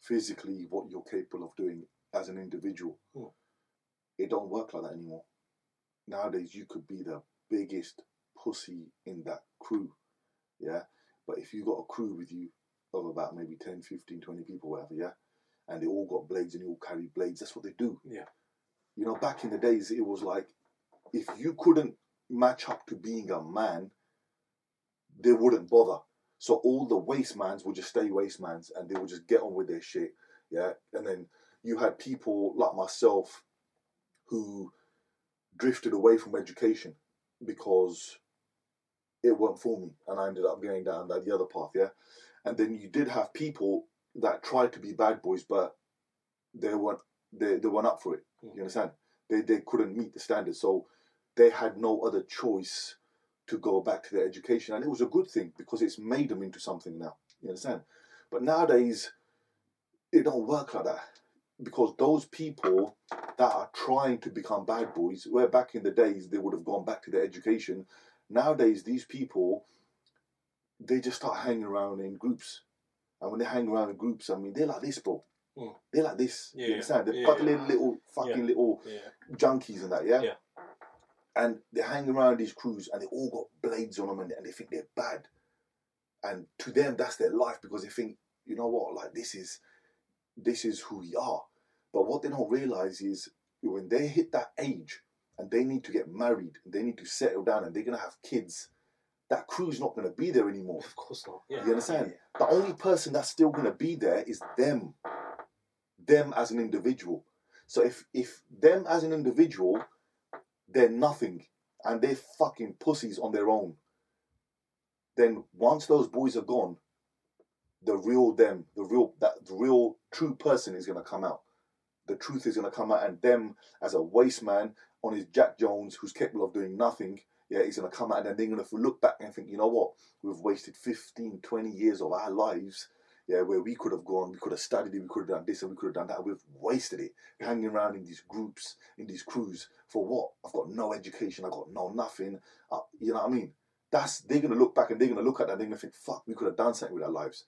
physically what you're capable of doing as an individual. Hmm. It don't work like that anymore. Nowadays, you could be the biggest pussy in that crew, yeah. But if you got a crew with you of about maybe 10, 15, 20 people, whatever, yeah, and they all got blades and they all carry blades, that's what they do. Yeah. You know, back in the days, it was like if you couldn't match up to being a man, they wouldn't bother. So all the wastemans would just stay wastemans and they would just get on with their shit. Yeah. And then you had people like myself who drifted away from education because it weren't for me. And I ended up going down that the other path. Yeah. And then you did have people that tried to be bad boys, but they weren't they, they weren't up for it. You understand? They they couldn't meet the standards. So they had no other choice to go back to their education. And it was a good thing because it's made them into something now. You understand? But nowadays, it don't work like that. Because those people that are trying to become bad boys, where back in the days they would have gone back to their education, nowadays these people, they just start hanging around in groups. And when they hang around in groups, I mean, they're like this, bro. Mm. They're like this. Yeah, you understand? They're yeah, got yeah. little, little fucking Yeah. little Yeah. junkies and that, yeah? Yeah. And they hang around these crews and they all got blades on them and, and they think they're bad. And to them, that's their life because they think, you know what, like this is this is who we are. But what they don't realize is when they hit that age and they need to get married and they need to settle down and they're gonna have kids, that crew's not gonna be there anymore. Of course not. Yeah. You understand? The only person that's still gonna be there is them. Them as an individual. So if if them as an individual, they're nothing and they're fucking pussies on their own, then once those boys are gone, the real them, the real that the real true person is gonna come out. The truth is gonna come out, and them as a waste man on his Jack Jones who's capable of doing nothing, yeah, he's gonna come out and then they're gonna look back and think, you know what, we've wasted 15, 20 years of our lives, yeah, where we could have gone, we could have studied it, we could have done this and we could have done that. We've wasted it hanging around in these groups, in these crews for what? I've got no education, I've got no nothing. Uh, you know what I mean? That's they're gonna look back and they're gonna look at that and they're gonna think, fuck, we could have done something with our lives.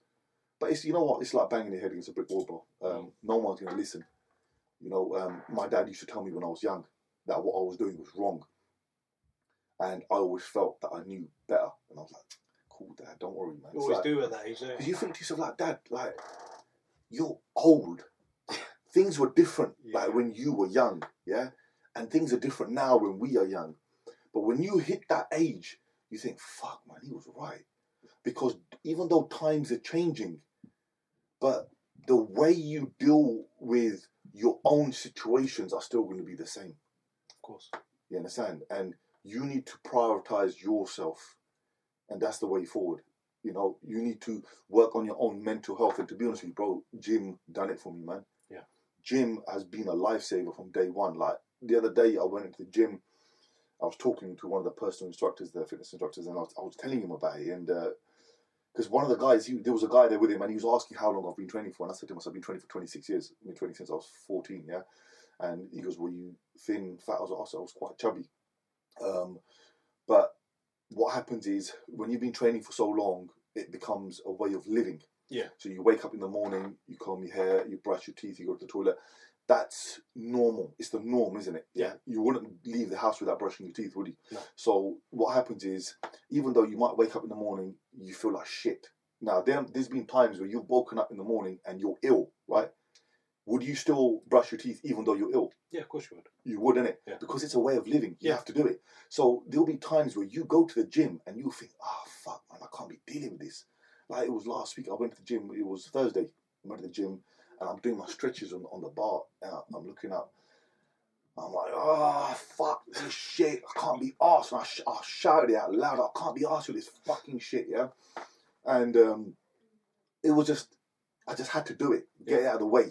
But it's you know what? It's like banging your head against a brick wall, bro. Um, no one's gonna listen. You know, um, my dad used to tell me when I was young that what I was doing was wrong, and I always felt that I knew better. And I was like, "Cool, dad, don't worry, man." You always like- do at that age. Yeah. because you think to yourself like, Dad, like you're old. things were different Yeah. like when you were young, yeah, and things are different now when we are young. But when you hit that age, you think, "Fuck, man, he was right," because even though times are changing, but the way you deal with your own situations are still going to be the same. Of course. You understand? And you need to prioritize yourself, and that's the way forward. You know, you need to work on your own mental health. And to be honest with you, bro, Gym done it for me, man. Yeah. Gym has been a lifesaver from day one. Like the other day, I went into the gym. I was talking to one of the personal instructors, the fitness instructors, and I was, I was telling him about it. And because uh, one of the guys, he, there was a guy there with him, and he was asking how long I've been training for. And I said to him, I've been training for 26 years. I've been training since I was 14, yeah. And he goes, Were you thin, fat? I was, I was quite chubby. Um, but what happens is when you've been training for so long, it becomes a way of living. Yeah. So you wake up in the morning, you comb your hair, you brush your teeth, you go to the toilet. That's normal. It's the norm, isn't it? Yeah. You wouldn't leave the house without brushing your teeth, would you? No. So what happens is, even though you might wake up in the morning, you feel like shit. Now, there, there's been times where you've woken up in the morning and you're ill, right? Would you still brush your teeth even though you're ill? Yeah, of course you would. You would, innit? Yeah. Because it's a way of living. You Yeah. have to do it. So there'll be times where you go to the gym and you think, ah, fuck, man, I can't be dealing with this. Like it was last week, I went to the gym, it was Thursday, I went to the gym and I'm doing my stretches on, on the bar and I'm looking up. I'm like, oh, fuck this shit. I can't be arsed. And I, sh- I shouted it out loud. I can't be arsed with this fucking shit, yeah? And um, it was just, I just had to do it, get it out of the way.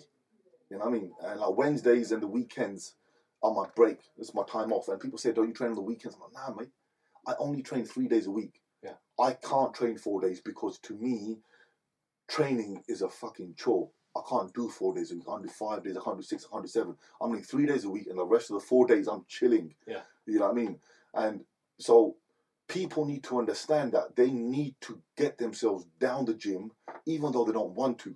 You know what I mean? And like Wednesdays and the weekends are my break. It's my time off. And people say, don't you train on the weekends? I'm like, nah, mate. I only train three days a week. Yeah. I can't train four days because to me, training is a fucking chore. I can't do four days a week. I can't do five days. I can't do six. I can't do seven. I'm doing three days a week, and the rest of the four days I'm chilling. Yeah. You know what I mean? And so people need to understand that they need to get themselves down the gym, even though they don't want to.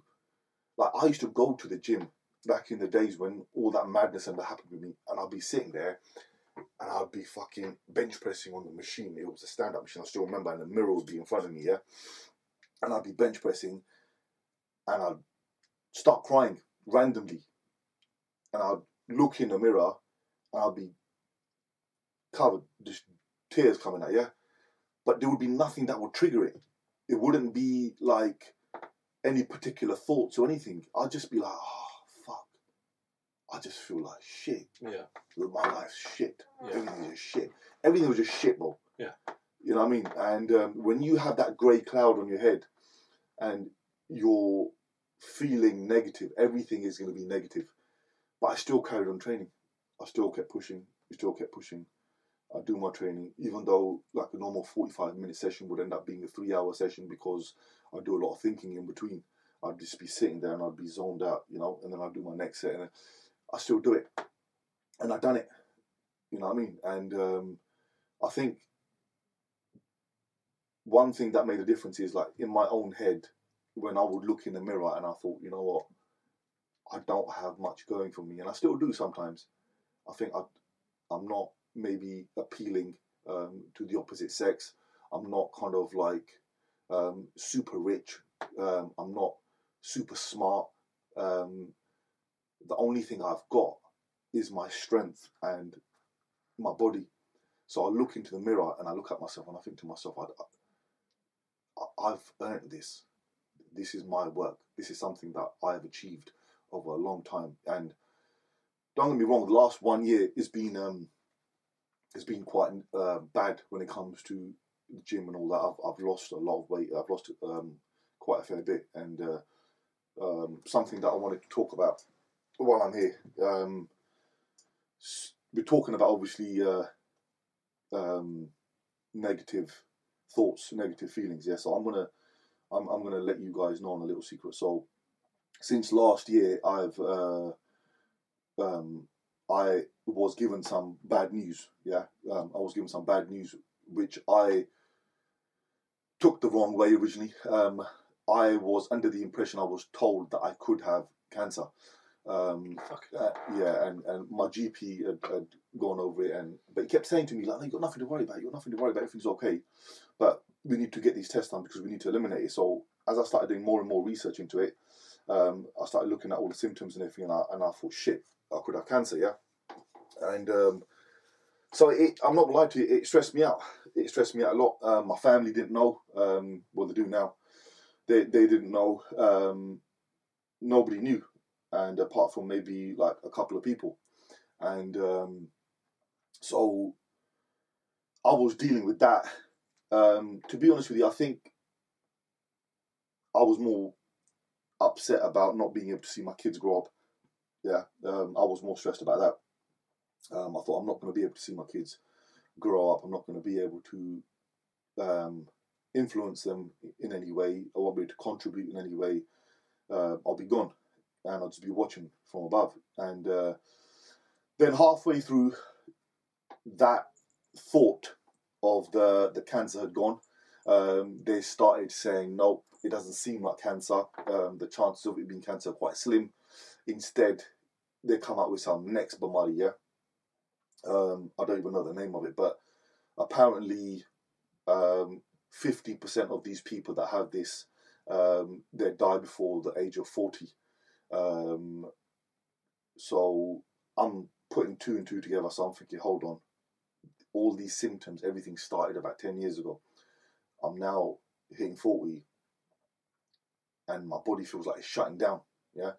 Like I used to go to the gym back in the days when all that madness that happened with me, and I'd be sitting there, and I'd be fucking bench pressing on the machine. It was a stand up machine. I still remember, and the mirror would be in front of me, yeah. And I'd be bench pressing, and I'd start crying randomly, and I'd look in the mirror, and I'd be covered, just tears coming out, yeah. But there would be nothing that would trigger it. It wouldn't be like any particular thoughts or anything. I'd just be like, oh. I just feel like shit. Yeah. My life's shit. Yeah. Everything's just shit. Everything was just shit, bro. Yeah. You know what I mean? And um, when you have that grey cloud on your head and you're feeling negative, everything is going to be negative. But I still carried on training. I still kept pushing. I still kept pushing. I do my training, even though like a normal 45 minute session would end up being a three hour session because I do a lot of thinking in between. I'd just be sitting there and I'd be zoned out, you know, and then I'd do my next set and I still do it. And I've done it. You know what I mean? And um, I think one thing that made a difference is like in my own head, when I would look in the mirror and I thought, you know what, I don't have much going for me, and I still do sometimes. I think I, I'm not maybe appealing um, to the opposite sex. I'm not kind of like um, super rich. Um, I'm not super smart. The only thing I've got is my strength and my body. So I look into the mirror and I look at myself and I think to myself, I, I've earned this. This is my work. This is something that I have achieved over a long time. And don't get me wrong, the last one year has been um, has been quite uh, bad when it comes to the gym and all that. I've, I've lost a lot of weight. I've lost um, quite a fair bit, and uh, um, something that I wanted to talk about while I'm here. Um, we're talking about obviously uh, um, negative thoughts, negative feelings. Yeah, so I'm gonna I'm, I'm gonna let you guys know on a little secret. So since last year, I've uh, um, I was given some bad news. Yeah, um, I was given some bad news, which I took the wrong way originally. Um, I was under the impression I was told that I could have cancer. Um, Fuck. uh, yeah, and, and my GP had, had gone over it, and but he kept saying to me like, "You've got nothing to worry about. You've got nothing to worry about. Everything's okay." But we need to get these tests done because we need to eliminate it. So as I started doing more and more research into it, um, I started looking at all the symptoms and everything, and I, and I thought, "Shit, I could have cancer." Yeah, and um, so it, I'm not lie to you, it stressed me out. It stressed me out a lot. Um, my family didn't know. Um, well, they do now. They they didn't know. Um, nobody knew, and apart from maybe like a couple of people, and um, so I was dealing with that. Um, to be honest with you, I think I was more upset about not being able to see my kids grow up. Yeah, um, I was more stressed about that. Um, I thought I'm not going to be able to see my kids grow up. I'm not going to be able to um, influence them in any way. I won't be able to contribute in any way. Uh, I'll be gone, and I'll just be watching from above. And uh, then halfway through that thought of the the cancer had gone, um, they started saying, "Nope, it doesn't seem like cancer. Um, the chances of it being cancer are quite slim. Instead, they come out with some next Bamari. Um, I don't even know the name of it, but apparently, um, fifty percent of these people that have this, um, they die before the age of forty. Um, so I'm putting two and two together. So I'm thinking, hold on, all these symptoms, everything started about ten years ago. I'm now hitting forty, and my body feels like it's shutting down. Yeah.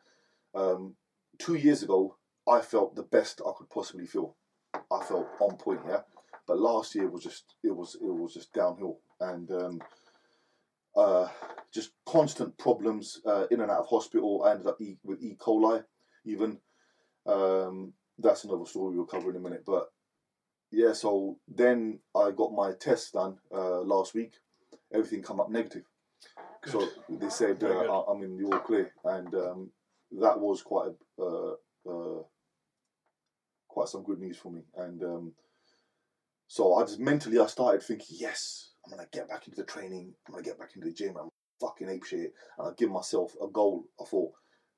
Um, two years ago, I felt the best I could possibly feel. I felt on point. Yeah. But last year was just it was it was just downhill and um, uh, just constant problems uh, in and out of hospital. I ended up e- with E. coli even. Um, that's another story we'll cover in a minute. But yeah, so then I got my test done uh, last week. Everything come up negative. Good. So they said uh, I- I'm in the all clear, and um, that was quite a, uh, uh, quite some good news for me. And um, so I just mentally I started thinking, yes, I'm gonna get back into the training. I'm gonna get back into the gym. I'm fucking ape shit, and I give myself a goal. I thought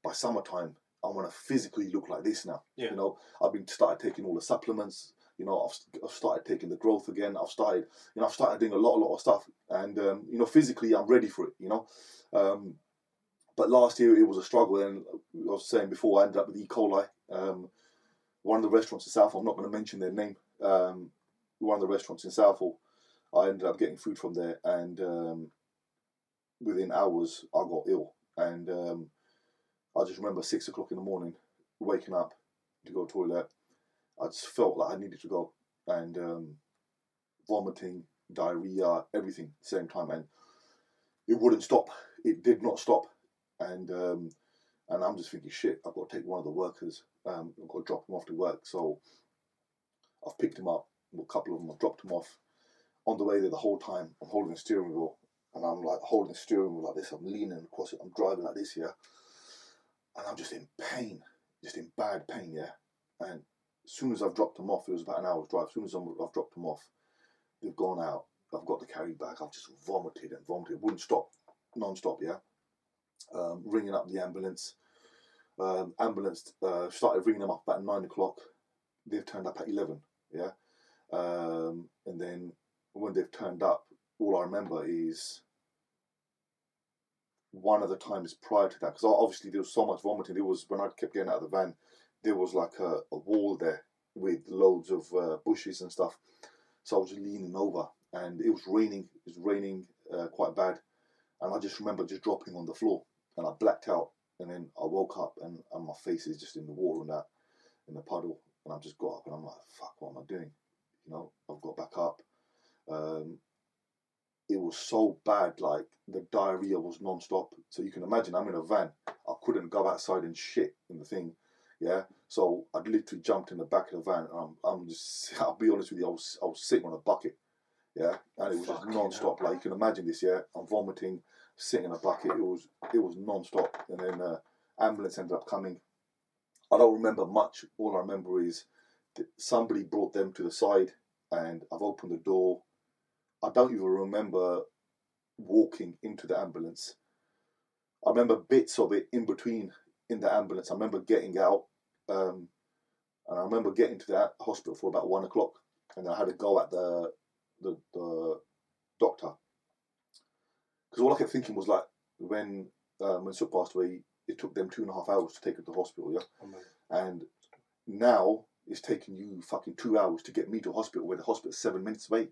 by summertime I want to physically look like this now. Yeah. You know, I've been started taking all the supplements. You know, I've, I've started taking the growth again. I've started, you know, I've started doing a lot, a lot of stuff, and um, you know, physically I'm ready for it. You know, um, but last year it was a struggle, and I was saying before I ended up with E. coli. Um, one of the restaurants in Southall, I'm not going to mention their name. Um, one of the restaurants in Southall, I ended up getting food from there, and um, within hours I got ill, and um, I just remember six o'clock in the morning, waking up to go to toilet. I just felt like I needed to go, and um, vomiting, diarrhea, everything at the same time, and it wouldn't stop. It did not stop, and um, and I'm just thinking, shit, I've got to take one of the workers. Um, I've got to drop him off to work. So I've picked him up. A couple of them, I've dropped him off. On the way there, the whole time, I'm holding the steering wheel, and I'm like holding the steering wheel like this. I'm leaning across it. I'm driving like this, yeah. And I'm just in pain, just in bad pain, yeah. And as soon as I've dropped them off, it was about an hour's drive. As soon as I'm, I've dropped them off, they've gone out. I've got the carry bag. I've just vomited and vomited. Wouldn't stop, non-stop, yeah. Um, ringing up the ambulance. Um, ambulance uh, started ringing them up about nine o'clock. They've turned up at eleven, yeah. Um, and then when they've turned up, all I remember is one of the times prior to that, because obviously there was so much vomiting. There was when I kept getting out of the van, there was like a, a wall there with loads of uh, bushes and stuff. So I was leaning over, and it was raining. It was raining uh, quite bad, and I just remember just dropping on the floor, and I blacked out. And then I woke up, and, and my face is just in the water and that, in the puddle. And I just got up, and I'm like, "Fuck, what am I doing?" You know, I've got back up. Um, it was so bad, like the diarrhea was non-stop. So you can imagine, I'm in a van. I couldn't go outside and shit in the thing. Yeah, so I'd literally jumped in the back of the van. And I'm, I'm just, I'll be honest with you, I was, I was sitting on a bucket. Yeah, and it was just non-stop. Like you can imagine this. Yeah, I'm vomiting, sitting in a bucket. It was, it was non-stop. And then uh, ambulance ended up coming. I don't remember much. All I remember is that somebody brought them to the side, and I've opened the door. I don't even remember walking into the ambulance. I remember bits of it in between in the ambulance. I remember getting out, um, and I remember getting to that hospital for about one o'clock, and I had to go at the the, the doctor because all I kept thinking was like when um, when Sook passed away, it took them two and a half hours to take her to the hospital, yeah, and now it's taking you fucking two hours to get me to hospital where the hospital's seven minutes away.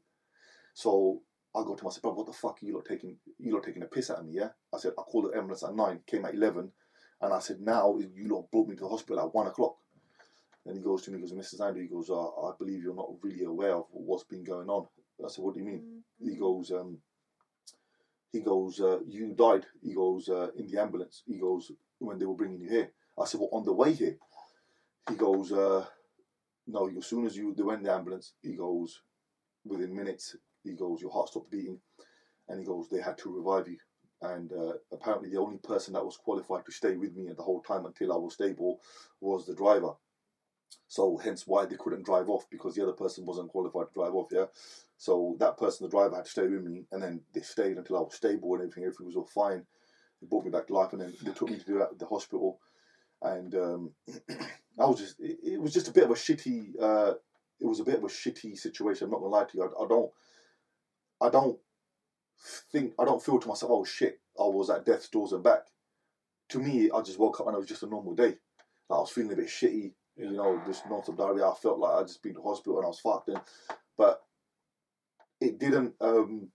So I go to myself, "Bro, what the fuck are you lot taking? You lot taking a piss out of me, yeah? I said I called the ambulance at nine, came at eleven, And I said, now you lot brought me to the hospital at one o'clock. And he goes to me, he goes, Mr. Sandhu, he goes, uh, I believe you're not really aware of what's been going on. I said, what do you mean? He goes, um, he goes, uh, you died. He goes, uh, in the ambulance. He goes, when they were bringing you here. I said, well, on the way here. He goes, uh, no, as soon as you, they went in the ambulance, he goes, within minutes, he goes, your heart stopped beating. And he goes, they had to revive you. And uh, apparently, the only person that was qualified to stay with me the whole time until I was stable was the driver. So, hence why they couldn't drive off because the other person wasn't qualified to drive off. Yeah. So, that person, the driver, had to stay with me. And then they stayed until I was stable and everything. Everything was all fine. They brought me back to life. And then they took me to the, hospital. And um, I was just, it, it, was just a bit of a shitty, uh, it was a bit of a shitty situation. I'm not to lie to you. I, I don't, I don't think I don't feel to myself, oh shit, I was at death's doors and back. To me, I just woke up and it was just a normal day. Like, I was feeling a bit shitty, you know, just non-stop diarrhea. I felt like I just been to hospital and I was fucked. And, but it didn't, um,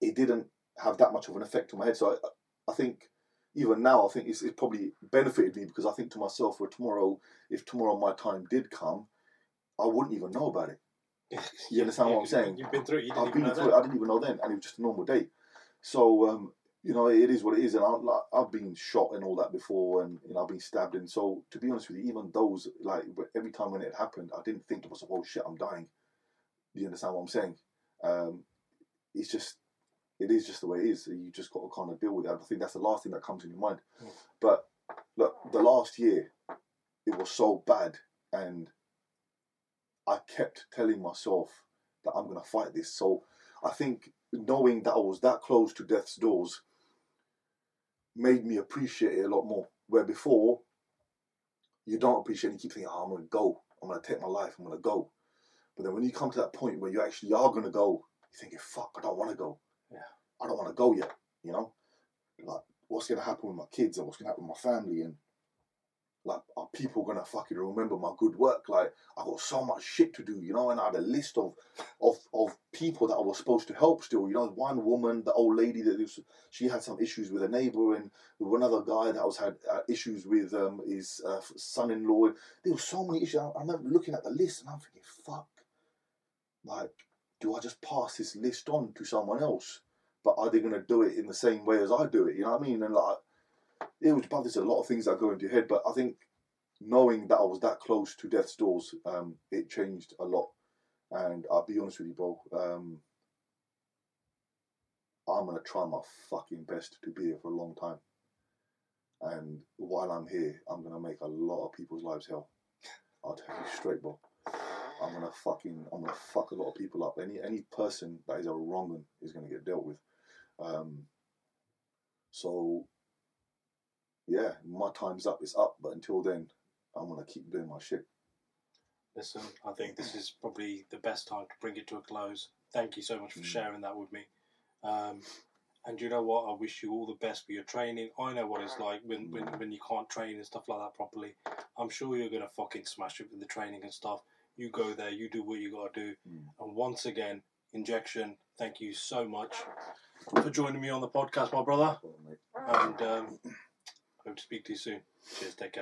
it didn't have that much of an effect on my head. So I, I think even now, I think it's, it's probably benefited me because I think to myself, well, tomorrow, if tomorrow my time did come, I wouldn't even know about it. You understand Yeah, what I'm saying? You've been through it. You I've been through it. I didn't even know then, and it was just a normal day. So um, you know, it is what it is, and I, like, I've been shot and all that before, and you know, I've been stabbed, and so to be honest with you, even those like every time when it happened, I didn't think to myself, "Oh shit, I'm dying." Do you understand what I'm saying? Um, it's just, it is just the way it is. You just got to kind of deal with it. I think that's the last thing that comes in your mind. But look, the last year, it was so bad, and I kept telling myself that I'm going to fight this. So I think knowing that I was that close to death's doors made me appreciate it a lot more. Where before, you don't appreciate it, you keep thinking, oh, I'm going to go. I'm going to take my life, I'm going to go. But then when you come to that point where you actually are going to go, you're thinking, fuck, I don't want to go. Yeah. I don't want to go yet, you know? Like, what's going to happen with my kids and what's going to happen with my family and like are people gonna fucking remember my good work? Like I got so much shit to do, you know, and I had a list of of of people that I was supposed to help still. You know, one woman, the old lady that was, she had some issues with a neighbour, and with another guy that was had uh, issues with um, his uh, son-in-law. There were so many issues. I, I remember looking at the list and I'm thinking, fuck, like, do I just pass this list on to someone else? But are they gonna do it in the same way as I do it? You know what I mean? And like it was there's a lot of things that go into your head, but I think knowing that I was that close to death's doors, um, it changed a lot. And I'll be honest with you, bro. Um, I'm gonna try my fucking best to be here for a long time. And while I'm here, I'm gonna make a lot of people's lives hell. I'll tell you straight, bro. I'm gonna fucking, I'm gonna fuck a lot of people up. Any any person that is a wrong one is gonna get dealt with. Um, so yeah, my time's up. It's up, but until then, I'm gonna keep doing my shit. Listen, I think this is probably the best time to bring it to a close. Thank you so much for Mm. sharing that with me. Um, and you know what? I wish you all the best for your training. I know what it's like when, when, when you can't train and stuff like that properly. I'm sure you're going to fucking smash it with the training and stuff. You go there, you do what you got to do. Mm. And once again, Injection, thank you so much for joining me on the podcast, my brother. And um, hope to speak to you soon. Cheers, take care.